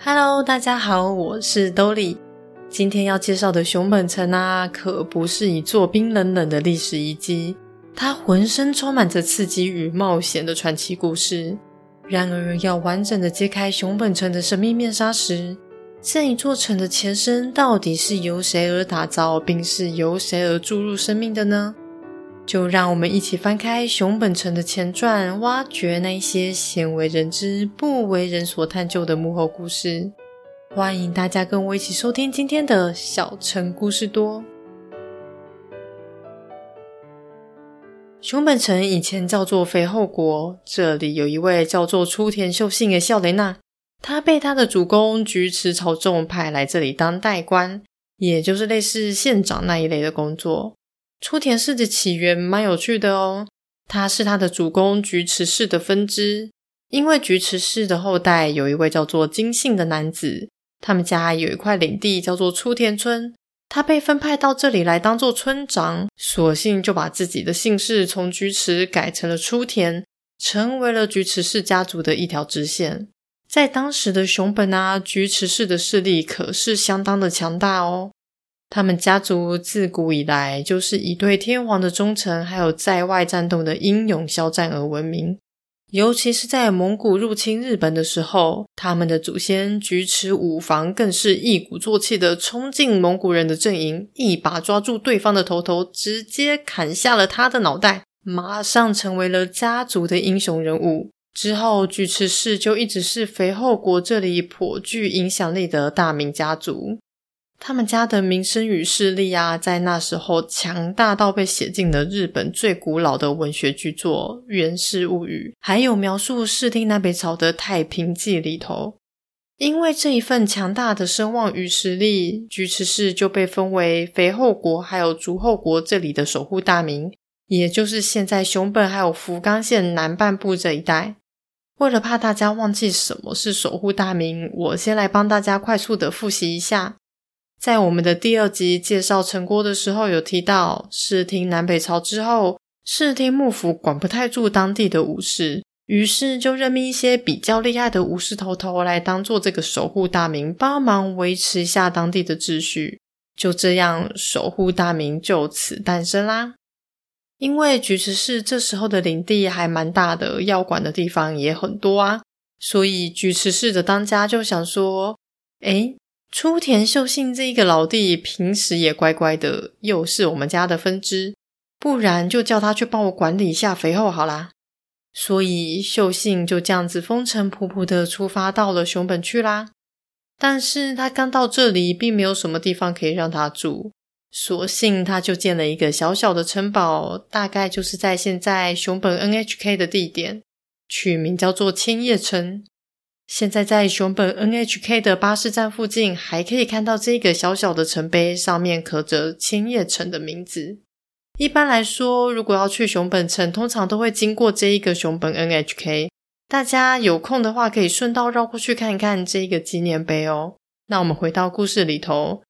Hello，大家好，我是兜里。今天要介绍的熊本城啊，可不是一座冰冷冷的历史遗迹，它浑身充满着刺激与冒险的传奇故事。然而，要完整的揭开熊本城的神秘面纱时，这一座城的前身到底是由谁而打造，并是由谁而注入生命的呢？就让我们一起翻开熊本城的前传，挖掘那些鲜为人知、不为人所探究的幕后故事。欢迎大家跟我一起收听今天的小城故事多。熊本城以前叫做肥后国，这里有一位叫做出田秀信的少年呐，他被他的主公菊池朝重派来这里当代官，也就是类似县长那一类的工作。出田氏的起源蛮有趣的哦，他是他的主公菊池氏的分支。因为菊池氏的后代有一位叫做金信的男子，他们家有一块领地叫做出田村，他被分派到这里来当做村长，索性就把自己的姓氏从菊池改成了出田，成为了菊池氏家族的一条支线。在当时的熊本啊，菊池氏的势力可是相当的强大哦。他们家族自古以来就是以对天皇的忠诚，还有在外战斗的英勇骁战而闻名。尤其是在蒙古入侵日本的时候，他们的祖先菊池武房更是一鼓作气的冲进蒙古人的阵营，一把抓住对方的头头，直接砍下了他的脑袋，马上成为了家族的英雄人物。之后，菊池氏就一直是肥后国这里颇具影响力的大名家族。他们家的名声与势力啊，在那时候强大到被写进了日本最古老的文学巨作《源氏物语》，还有描述室町南北朝的《太平记》里头。因为这一份强大的声望与实力，菊池氏就被封为肥后国还有竹后国这里的守护大名，也就是现在熊本还有福冈县南半部这一带。为了怕大家忘记什么是守护大名，我先来帮大家快速的复习一下。在我们的第二集介绍城郭的时候，有提到室町南北朝之后，室町幕府管不太住当地的武士，于是就任命一些比较厉害的武士头头来当做这个守护大名，帮忙维持一下当地的秩序。就这样，守护大名就此诞生啦。因为菊池氏这时候的领地还蛮大的，要管的地方也很多啊，所以菊池氏的当家就想说：“诶。”出田秀信这一个老弟，平时也乖乖的，又是我们家的分支，不然就叫他去帮我管理一下肥后好啦。所以秀信就这样子风尘仆仆的出发到了熊本去啦。但是他刚到这里，并没有什么地方可以让他住，索性他就建了一个小小的城堡，大概就是在现在熊本 NHK 的地点，取名叫做千叶城。现在在熊本 NHK 的巴士站附近，还可以看到这个小小的城碑，上面刻着千叶城的名字。一般来说，如果要去熊本城，通常都会经过这一个熊本 NHK。大家有空的话，可以顺道绕过去看一看这个纪念碑哦。那我们回到故事里头，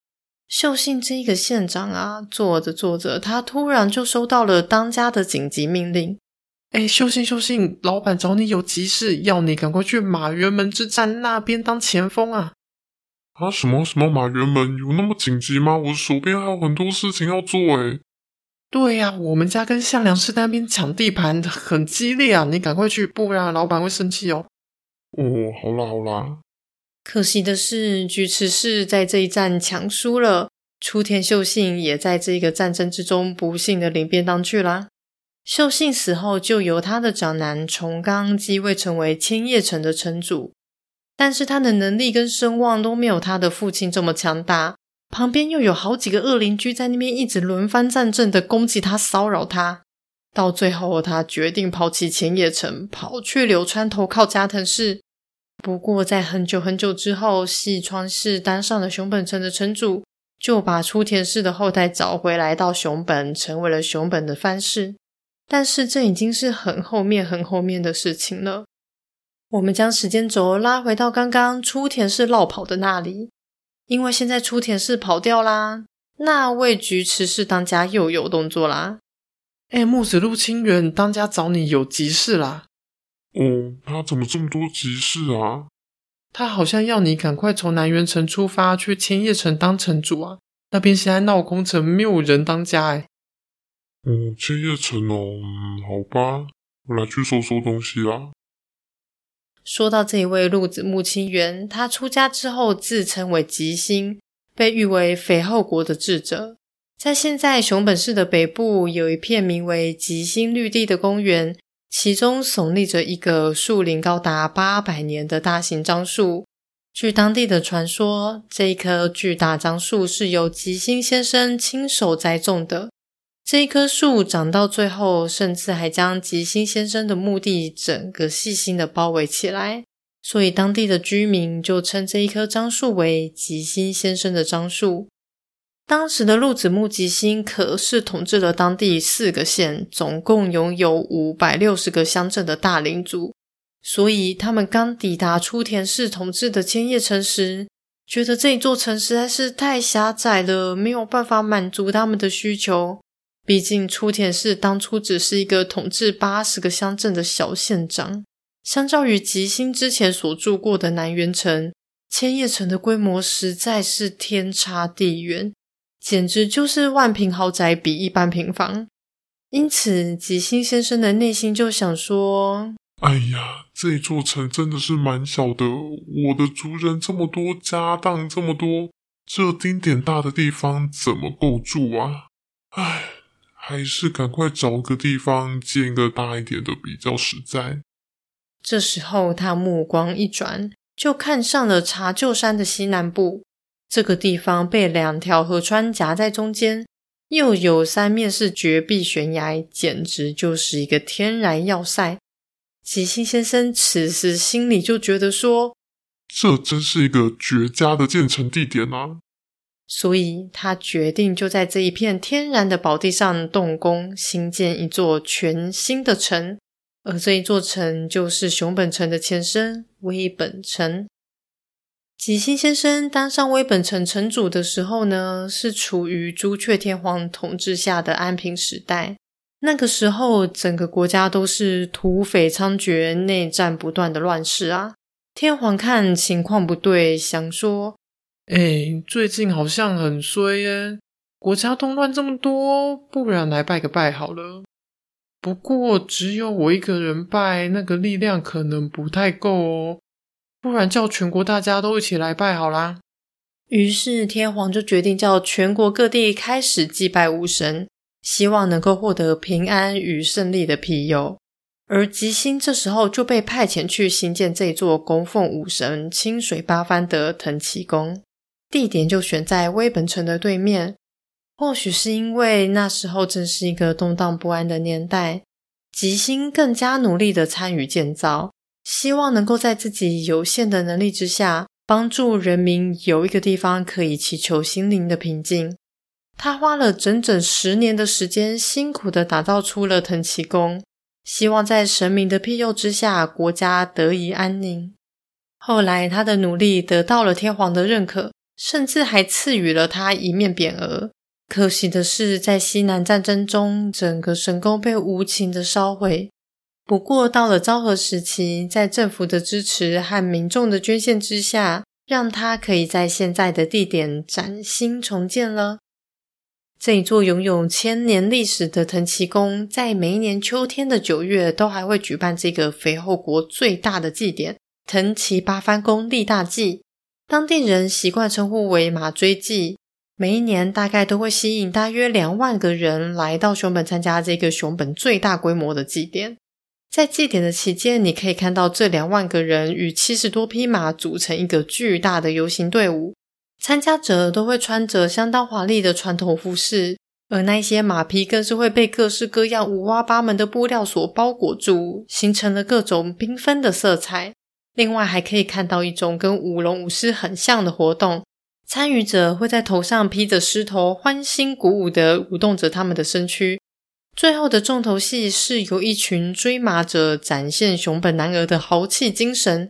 秀信这一个县长啊，做着做着，他突然就收到了当家的紧急命令。哎，秀信秀信，老板找你有急事，要你赶快去马原门之战那边当前锋啊！啊，什么什么马原门有那么紧急吗？我手边还有很多事情要做诶。对呀、啊，我们家跟向良氏那边抢地盘很激烈啊，你赶快去，不然老板会生气哦。哦，好啦好啦。可惜的是，菊池氏在这一战抢输了，出田秀信也在这个战争之中不幸的领便当去啦。秀信死后，就由他的长男重冈继位，成为千叶城的城主。但是他的能力跟声望都没有他的父亲这么强大，旁边又有好几个恶邻居在那边一直轮番战阵的攻击他、骚扰他。到最后，他决定抛弃千叶城，跑去柳川投靠加藤氏。不过，在很久很久之后，细川氏当上了熊本城的城主，就把出田氏的后代找回来到熊本，成为了熊本的藩士。但是这已经是很后面、很后面的事情了。我们将时间轴拉回到刚刚出田氏落跑的那里，因为现在出田氏跑掉啦，那位菊池氏当家又有动作啦。哎，木子陆清源当家找你有急事啦。哦，他怎么这么多急事啊？他好像要你赶快从南元城出发去千叶城当城主啊！那边现在闹空城，没有人当家哎。嗯，千叶城哦，嗯，好吧，我来去收收东西啦。说到这一位陆子木清源，他出家之后自称为吉星，被誉为肥后国的智者。在现在熊本市的北部，有一片名为吉星绿地的公园。其中耸立着一个树龄高达八百年的大型樟树。据当地的传说，这一棵巨大樟树是由吉星先生亲手栽种的。这一棵树长到最后，甚至还将吉星先生的墓地整个细心的包围起来。所以当地的居民就称这一棵樟树为吉星先生的樟树。当时的陆子木吉星可是统治了当地四个县，总共拥有五百六十个乡镇的大领主。所以他们刚抵达出田氏统治的千叶城时，觉得这一座城实在是太狭窄了，没有办法满足他们的需求。毕竟出田氏当初只是一个统治八十个乡镇的小县长，相较于吉星之前所住过的南元城，千叶城的规模实在是天差地远。简直就是万坪豪宅比一般平房，因此吉星先生的内心就想说：“哎呀，这座城真的是蛮小的，我的族人这么多，家当这么多，这丁点大的地方怎么够住啊？哎，还是赶快找个地方建一个大一点的比较实在。”这时候他目光一转，就看上了茶臼山的西南部。这个地方被两条河川夹在中间，又有三面是绝壁悬崖，简直就是一个天然要塞。吉星先生此时心里就觉得说：“这真是一个绝佳的建成地点啊！”所以他决定就在这一片天然的宝地上动工，兴建一座全新的城。而这一座城就是熊本城的前身——微本城。吉星先生当上微本城城主的时候呢，是处于朱雀天皇统治下的安平时代。那个时候，整个国家都是土匪猖獗、内战不断的乱世啊。天皇看情况不对，想说：“哎，最近好像很衰耶，国家动乱这么多，不然来拜个拜好了。不过只有我一个人拜，那个力量可能不太够哦。”不然叫全国大家都一起来拜好啦。于是天皇就决定叫全国各地开始祭拜武神，希望能够获得平安与胜利的庇佑。而吉星这时候就被派遣去兴建这座供奉武神清水八幡的藤崎宫，地点就选在威本城的对面。或许是因为那时候正是一个动荡不安的年代，吉星更加努力的参与建造。希望能够在自己有限的能力之下，帮助人民有一个地方可以祈求心灵的平静。他花了整整十年的时间，辛苦的打造出了藤崎宫，希望在神明的庇佑之下，国家得以安宁。后来，他的努力得到了天皇的认可，甚至还赐予了他一面匾额。可惜的是，在西南战争中，整个神宫被无情地烧毁。不过，到了昭和时期，在政府的支持和民众的捐献之下，让它可以在现在的地点崭新重建了。这一座拥有千年历史的藤崎宫，在每一年秋天的九月，都还会举办这个肥后国最大的祭典——藤崎八幡宫立大祭。当地人习惯称呼为马追祭。每一年大概都会吸引大约两万个人来到熊本参加这个熊本最大规模的祭典。在祭典的期间，你可以看到这两万个人与七十多匹马组成一个巨大的游行队伍，参加者都会穿着相当华丽的传统服饰，而那些马匹更是会被各式各样五花八门的布料所包裹住，形成了各种缤纷的色彩。另外，还可以看到一种跟舞龙舞狮很像的活动，参与者会在头上披着狮头，欢欣鼓舞地舞动着他们的身躯。最后的重头戏是由一群追马者展现熊本男儿的豪气精神。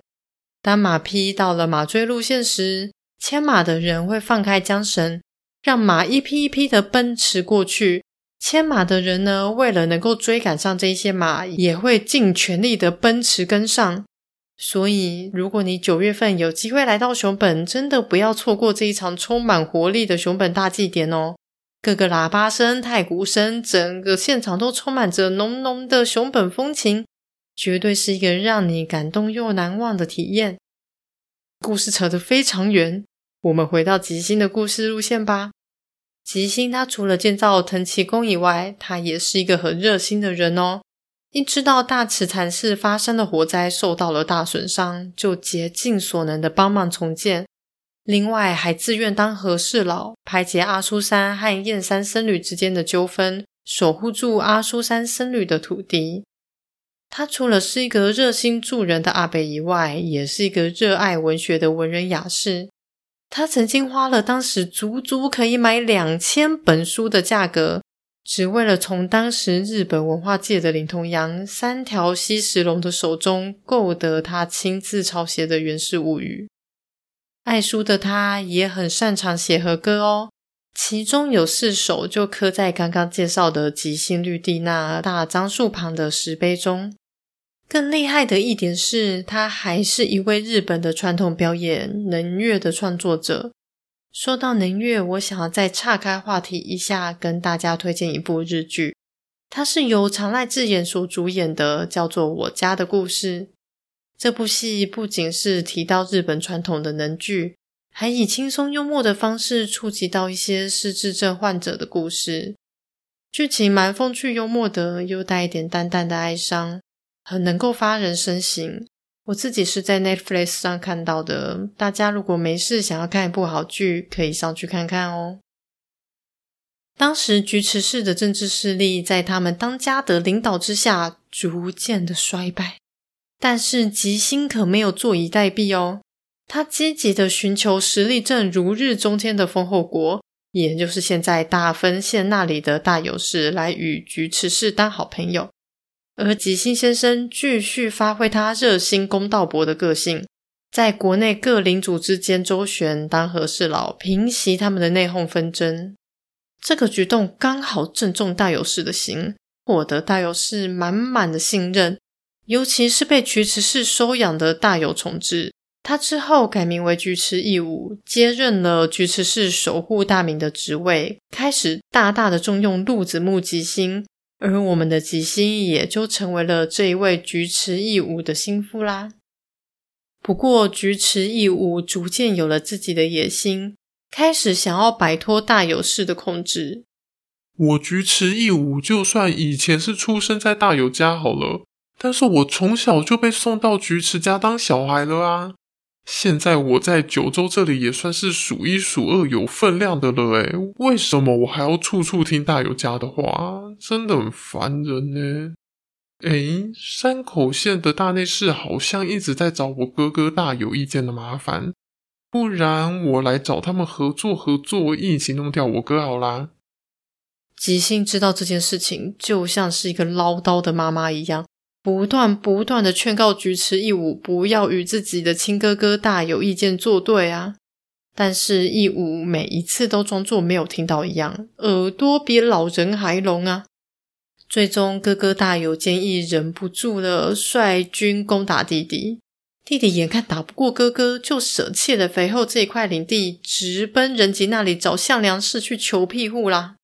当马匹到了马追路线时，牵马的人会放开缰绳，让马一匹一匹的奔驰过去。牵马的人呢，为了能够追赶上这些马，也会尽全力的奔驰跟上。所以，如果你九月份有机会来到熊本，真的不要错过这一场充满活力的熊本大祭典哦！各个喇叭声、太鼓声，整个现场都充满着浓浓的熊本风情，绝对是一个让你感动又难忘的体验。故事扯得非常远，我们回到吉星的故事路线吧。吉星他除了建造藤崎宫以外，他也是一个很热心的人哦。一知道大池禅寺发生的火灾受到了大损伤，就竭尽所能的帮忙重建。另外，还自愿当和事佬，排解阿苏山和燕山僧侣之间的纠纷，守护住阿苏山僧侣的土地。他除了是一个热心助人的阿伯以外，也是一个热爱文学的文人雅士。他曾经花了当时足足可以买两千本书的价格。只为了从当时日本文化界的领头羊三条溪石龙的手中购得他亲自抄写的《源氏物语》。爱书的他也很擅长写和歌哦，其中有四首就刻在刚刚介绍的吉星绿地那大樟树旁的石碑中。更厉害的一点是，他还是一位日本的传统表演能乐的创作者。说到能乐，我想要再岔开话题一下，跟大家推荐一部日剧，它是由长濑智也所主演的，叫做《我家的故事》。这部戏不仅是提到日本传统的能剧，还以轻松幽默的方式触及到一些失智症患者的故事。剧情蛮风趣幽默的，又带一点淡淡的哀伤，很能够发人深省。我自己是在 Netflix 上看到的，大家如果没事想要看一部好剧，可以上去看看哦。当时菊池市的政治势力在他们当家的领导之下逐渐的衰败，但是吉星可没有坐以待毙哦，他积极的寻求实力正如日中天的丰后国，也就是现在大分县那里的大友氏，来与菊池市当好朋友。而吉星先生继续发挥他热心公道伯的个性，在国内各领主之间周旋，当和事佬，平息他们的内讧纷争。这个举动刚好正中大友氏的心，获得大友氏满满的信任。尤其是被菊池氏收养的大友重治，他之后改名为菊池义武，接任了菊池氏守护大名的职位，开始大大的重用鹿子木吉星。而我们的吉星也就成为了这一位菊池义武的心腹啦。不过，菊池义武逐渐有了自己的野心，开始想要摆脱大友氏的控制。我菊池义武就算以前是出生在大友家好了，但是我从小就被送到菊池家当小孩了啊。现在我在九州这里也算是数一数二有分量的了诶，为什么我还要处处听大友家的话？真的很烦人呢。诶，山口县的大内氏好像一直在找我哥哥大友意见的麻烦，不然我来找他们合作合作，一起弄掉我哥好啦。吉星知道这件事情，就像是一个唠叨的妈妈一样。不断不断的劝告菊池义武不要与自己的亲哥哥大友意见作对啊，但是义武每一次都装作没有听到一样，耳朵比老人还聋啊。最终哥哥大友见义忍不住了，率军攻打弟弟。弟弟眼看打不过哥哥，就舍弃了肥厚这一块领地，直奔人吉那里找向良氏去求庇护啦。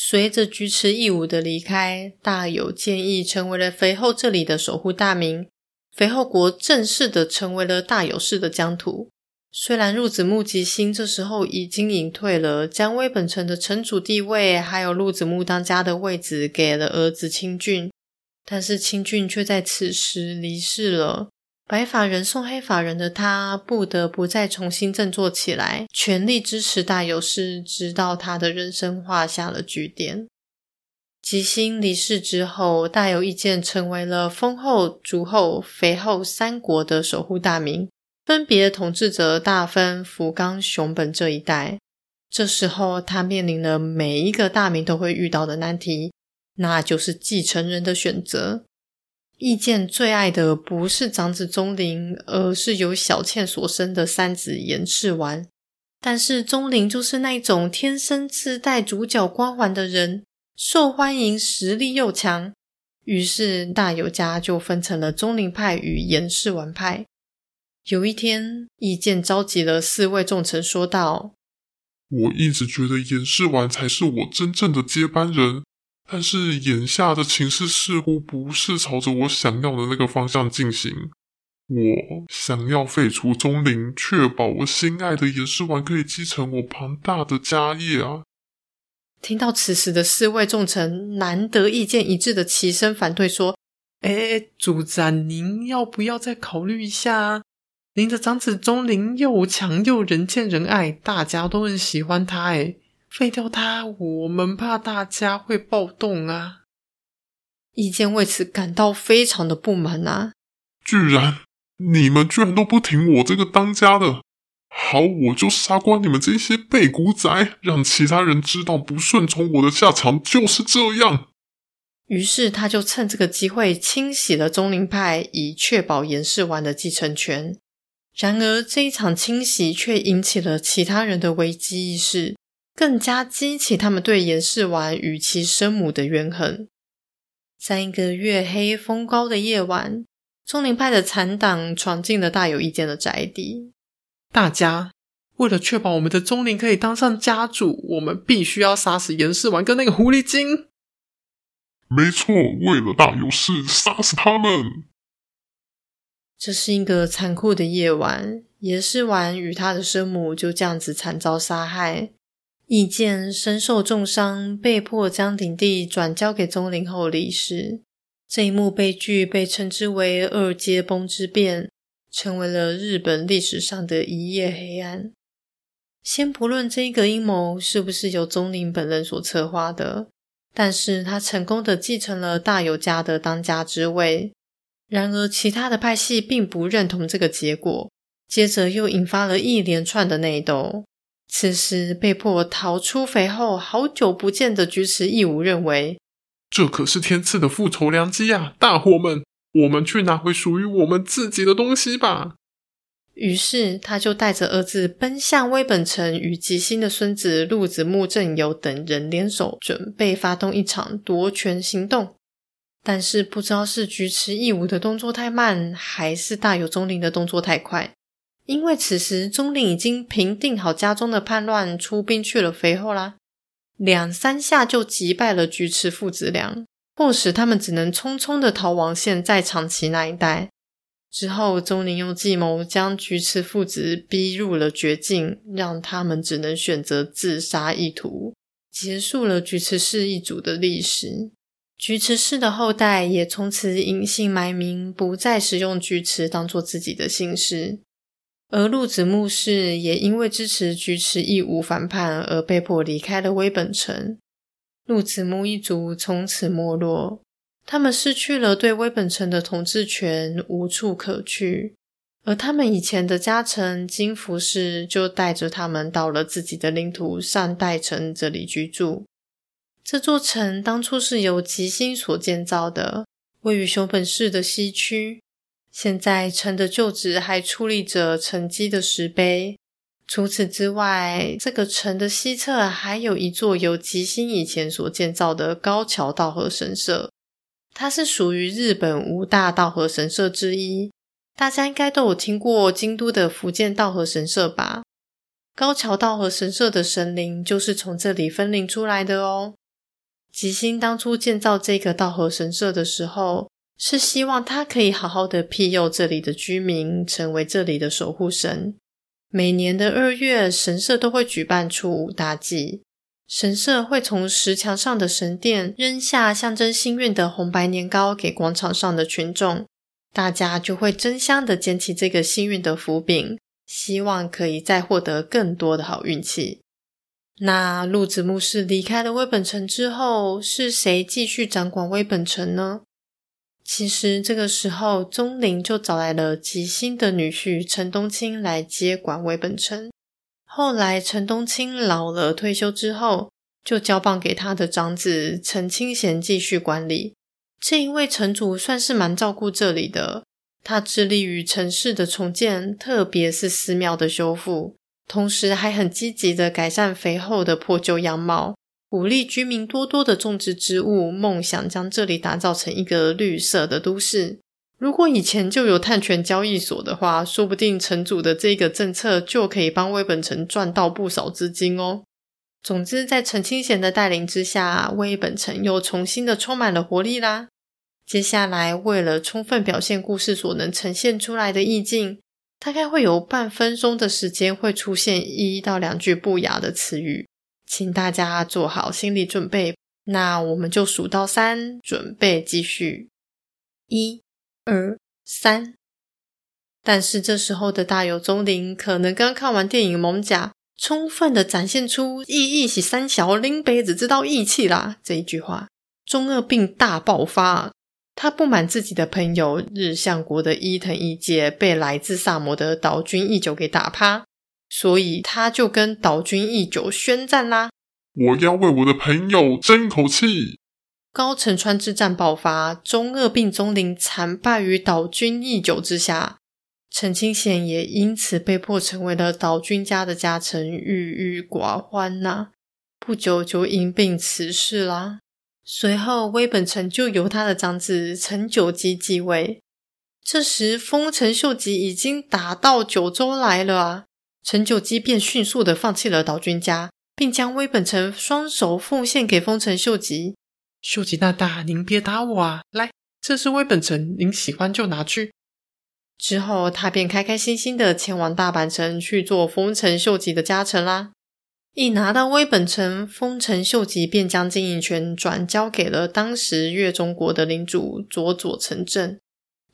随着菊池义武的离开，大友建义成为了肥后这里的守护大名，肥后国正式的成为了大友氏的疆土。虽然鹿子木吉星这时候已经隐退了，将微本城的城主地位还有鹿子木当家的位置给了儿子清俊，但是清俊却在此时离世了。白发人送黑发人的他，不得不再重新振作起来，全力支持大友氏，直到他的人生画下了句点。吉星离世之后，大友义见成为了丰后、竹后、肥后三国的守护大名，分别统治着大分、福冈、熊本这一带。这时候，他面临了每一个大名都会遇到的难题，那就是继承人的选择。意见最爱的不是长子钟灵，而是由小倩所生的三子严世丸。但是钟灵就是那种天生自带主角光环的人，受欢迎，实力又强。于是大友家就分成了钟灵派与严世丸派。有一天，意见召集了四位重臣，说道：“我一直觉得严世丸才是我真正的接班人，但是眼下的情势似乎不是朝着我想要的那个方向进行。我想要废除宗麟，确保我心爱的严世丸可以继承我庞大的家业啊！”听到此时的四位重臣难得意见一致的齐声反对说：“哎，主斩，您要不要再考虑一下？”您的长子宗麟又强又人见人爱，大家都很喜欢他。哎，废掉他，我们怕大家会暴动啊！意见为此感到非常的不满啊！居然，你们居然都不听我这个当家的，好，我就杀光你们这些背骨仔，让其他人知道不顺从我的下场就是这样。于是他就趁这个机会清洗了钟灵派，以确保严世丸的继承权。然而，这一场清洗却引起了其他人的危机意识，更加激起他们对严世蕃与其生母的怨恨。在一个月黑风高的夜晚，钟灵派的残党闯进了大有意见的宅邸。大家为了确保我们的钟灵可以当上家主，我们必须要杀死严世蕃跟那个狐狸精。没错，为了大有氏，杀死他们。这是一个残酷的夜晚，严世蕃与他的生母就这样子惨遭杀害。义见身受重伤，被迫将领地转交给宗麟后离世。这一幕悲剧被称之为“二阶崩之变”，成为了日本历史上的一夜黑暗。先不论这个阴谋是不是由宗麟本人所策划的，但是他成功的继承了大友家的当家之位。然而，其他的派系并不认同这个结果，接着又引发了一连串的内斗。此时，被迫逃出肥后好久不见的菊池义武认为，这可是天赐的复仇良机啊！大伙们，我们去拿回属于我们自己的东西吧。于是，他就带着儿子奔向微本城，与吉星的孙子陆子木正友等人联手，准备发动一场夺权行动。但是不知道是菊池义武的动作太慢，还是大友宗麟的动作太快。因为此时宗麟已经平定好家中的叛乱，出兵去了肥后啦，两三下就击败了菊池父子俩，迫使他们只能匆匆的逃亡现在长崎那一带。之后，宗麟用计谋将菊池父子逼入了绝境，让他们只能选择自杀一途，结束了菊池氏一族的历史。菊池氏的后代也从此隐姓埋名，不再使用菊池当做自己的姓氏。而陆子木氏也因为支持菊池义武反叛而被迫离开了微本城。陆子木一族从此没落，他们失去了对微本城的统治权，无处可去。而他们以前的家臣金福氏就带着他们到了自己的领土上代城这里居住。这座城当初是由吉星所建造的，位于熊本市的西区。现在城的旧址还矗立着沉积的石碑。除此之外，这个城的西侧还有一座由吉星以前所建造的高桥道和神社，它是属于日本五大道和神社之一。大家应该都有听过京都的福建道和神社吧？高桥道和神社的神灵就是从这里分灵出来的哦。吉星当初建造这个道和神社的时候，是希望他可以好好的庇佑这里的居民，成为这里的守护神。每年的二月，神社都会举办出五大祭，神社会从石墙上的神殿扔下象征幸运的红白年糕给广场上的群众，大家就会争相的捡起这个幸运的福饼，希望可以再获得更多的好运气。那陆子木氏离开了微本城之后，是谁继续掌管微本城呢？其实这个时候，钟灵就找来了吉星的女婿陈冬青来接管微本城。后来陈冬青老了退休之后，就交棒给他的长子陈清贤继续管理。这一位城主算是蛮照顾这里的，他致力于城市的重建，特别是寺庙的修复。同时还很积极的改善肥厚的破旧样貌，鼓励居民多多的种植植物，梦想将这里打造成一个绿色的都市。如果以前就有碳权交易所的话，说不定城主的这个政策就可以帮威本城赚到不少资金哦。总之，在陈清贤的带领之下，威本城又重新的充满了活力啦。接下来，为了充分表现故事所能呈现出来的意境，大概会有半分钟的时间会出现一到两句不雅的词语，请大家做好心理准备。那我们就数到三，准备继续。一、二、三。但是这时候的大友宗麟可能刚看完电影《艋舺》。充分的展现出“义义喜三小，拎杯子知道义气啦”这一句话，中二病大爆发。他不满自己的朋友日向国的伊藤义介被来自萨摩的岛津义久给打趴，所以他就跟岛君义久宣战啦：“我要为我的朋友争口气！”高城川之战爆发，中二病宗林惨败于岛君义久之下。陈清贤也因此被迫成为了岛君家的家臣，郁郁寡欢呐、啊。不久就因病辞世啦。随后，威本城就由他的长子陈久基继位。这时，丰臣秀吉已经打到九州来了啊！陈久基便迅速的放弃了岛君家，并将威本城双手奉献给丰臣秀吉。秀吉大大，您别打我啊！来，这是威本城，您喜欢就拿去。之后，他便开开心心的前往大阪城去做丰臣秀吉的家臣啦。一拿到威本城，丰臣秀吉便将经营权转交给了当时越中国的领主佐佐成政。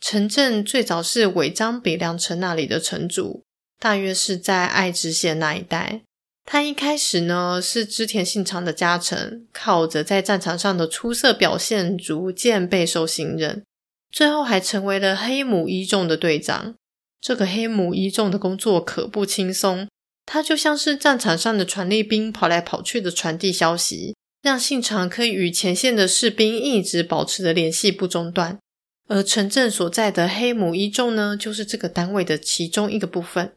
成政最早是尾张比良城那里的城主，大约是在爱知县那一带。他一开始呢是织田信长的家臣，靠着在战场上的出色表现，逐渐备受信任。最后还成为了黑母一众的队长。这个黑母一众的工作可不轻松，他就像是战场上的传令兵，跑来跑去的传递消息，让信长可以与前线的士兵一直保持着联系不中断。而城镇所在的黑母一众呢，就是这个单位的其中一个部分。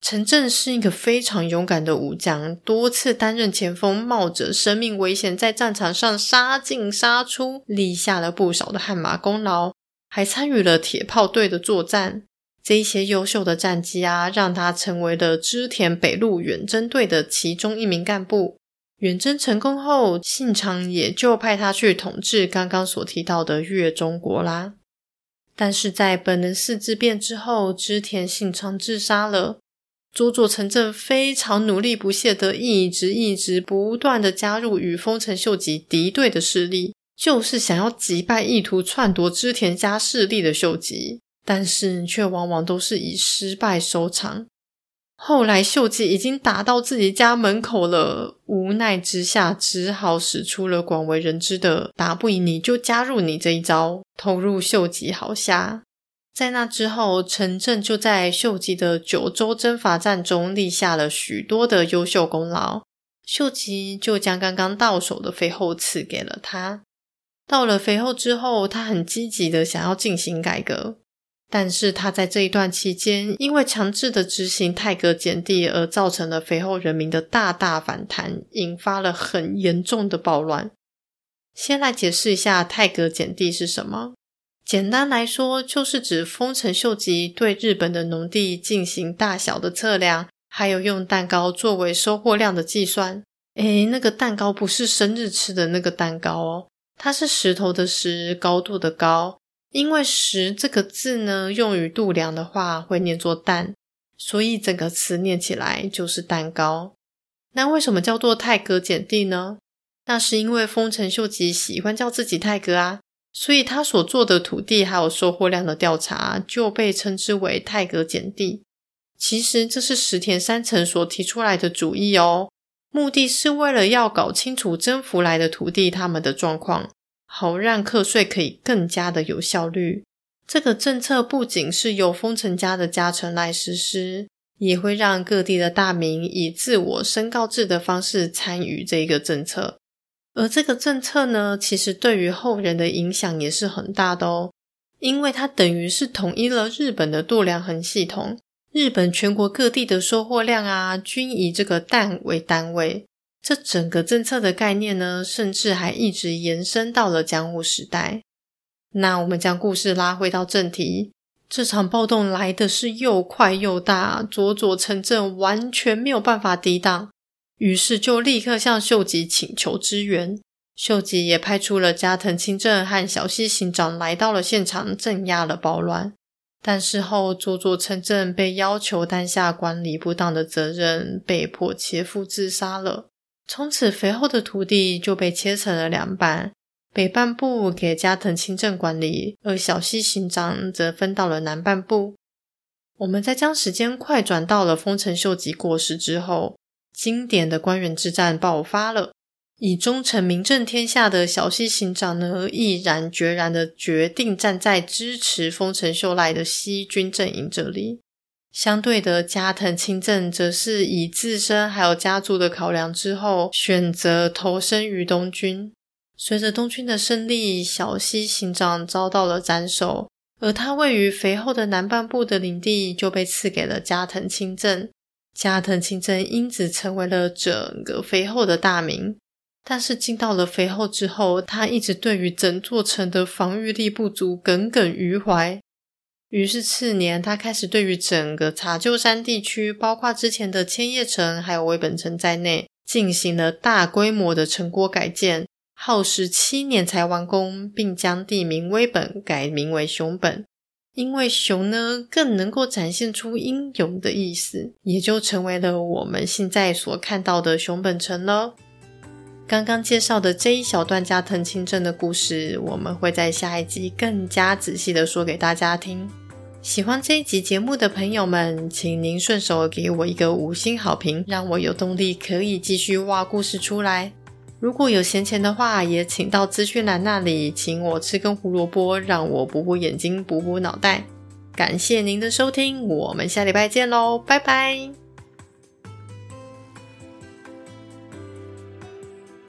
陈政是一个非常勇敢的武将，多次担任前锋，冒着生命危险在战场上杀进杀出，立下了不少的汗马功劳。还参与了铁炮队的作战，这些优秀的战绩啊，让他成为了织田北路远征队的其中一名干部。远征成功后，信长也就派他去统治刚刚所提到的越中国啦。但是在本能寺之变之后，织田信长自杀了。佐佐城正非常努力不懈的，一直一直不断的加入与丰臣秀吉敌对的势力。就是想要击败意图篡夺织田家势力的秀吉，但是却往往都是以失败收场。后来秀吉已经打到自己家门口了，无奈之下只好使出了广为人知的“打不赢你就加入你”这一招，投入秀吉麾下。在那之后，陈政就在秀吉的九州征伐战中立下了许多的优秀功劳，秀吉就将刚刚到手的肥后赐给了他。到了肥后之后，他很积极的想要进行改革，但是他在这一段期间，因为强制的执行太阁检地而造成了肥后人民的大大反弹，引发了很严重的暴乱。先来解释一下太阁检地是什么？简单来说，就是指丰臣秀吉对日本的农地进行大小的测量，还有用蛋糕作为收获量的计算。诶，那个蛋糕不是生日吃的那个蛋糕哦。它是石头的石，高度的高。因为“石”这个字呢，用于度量的话会念作“蛋”，所以整个词念起来就是“蛋糕”。那为什么叫做太阁检地呢？那是因为丰臣秀吉喜欢叫自己太阁啊，所以他所做的土地还有收获量的调查就被称之为太阁检地。其实这是石田三成所提出来的主意哦。目的是为了要搞清楚征服来的土地他们的状况，好让课税可以更加的有效率。这个政策不仅是由丰臣家的家臣来实施，也会让各地的大名以自我申告制的方式参与这个政策。而这个政策呢，其实对于后人的影响也是很大的哦，因为它等于是统一了日本的度量衡系统。日本全国各地的收获量啊，均以这个担为单位。这整个政策的概念呢，甚至还一直延伸到了江户时代。那我们将故事拉回到正题，这场暴动来的是又快又大，佐佐城镇完全没有办法抵挡，于是就立刻向秀吉请求支援。秀吉也派出了加藤清正和小西行长来到了现场，镇压了暴乱。但事后佐佐城镇被要求担下管理不当的责任，被迫切腹自杀了。从此，肥厚的土地就被切成了两半。北半部给加藤清正管理，而小西行长则分到了南半部。我们再将时间快转到了丰臣秀吉过世之后，经典的关原之战爆发了。以忠诚名震天下的小西行长呢，毅然决然的决定站在支持丰臣秀赖的西军阵营这里。相对的，加藤清正则是以自身还有家族的考量之后，选择投身于东军。随着东军的胜利，小西行长遭到了斩首，而他位于肥后的南半部的领地就被赐给了加藤清正。加藤清真因此成为了整个肥后的大名。但是进到了肥后之后，他一直对于整座城的防御力不足耿耿于怀。于是次年，他开始对于整个茶臼山地区，包括之前的千叶城还有微本城在内，进行了大规模的城郭改建。耗时七年才完工，并将地名微本改名为熊本，因为熊呢更能够展现出英勇的意思，也就成为了我们现在所看到的熊本城了。刚刚介绍的这一小段加藤清正的故事，我们会在下一集更加仔细的说给大家听。喜欢这一集节目的朋友们，请您顺手给我一个五星好评，让我有动力可以继续挖故事出来。如果有闲钱的话，也请到资讯栏那里请我吃根胡萝卜，让我补补眼睛，补补脑袋。感谢您的收听，我们下礼拜见喽，拜拜。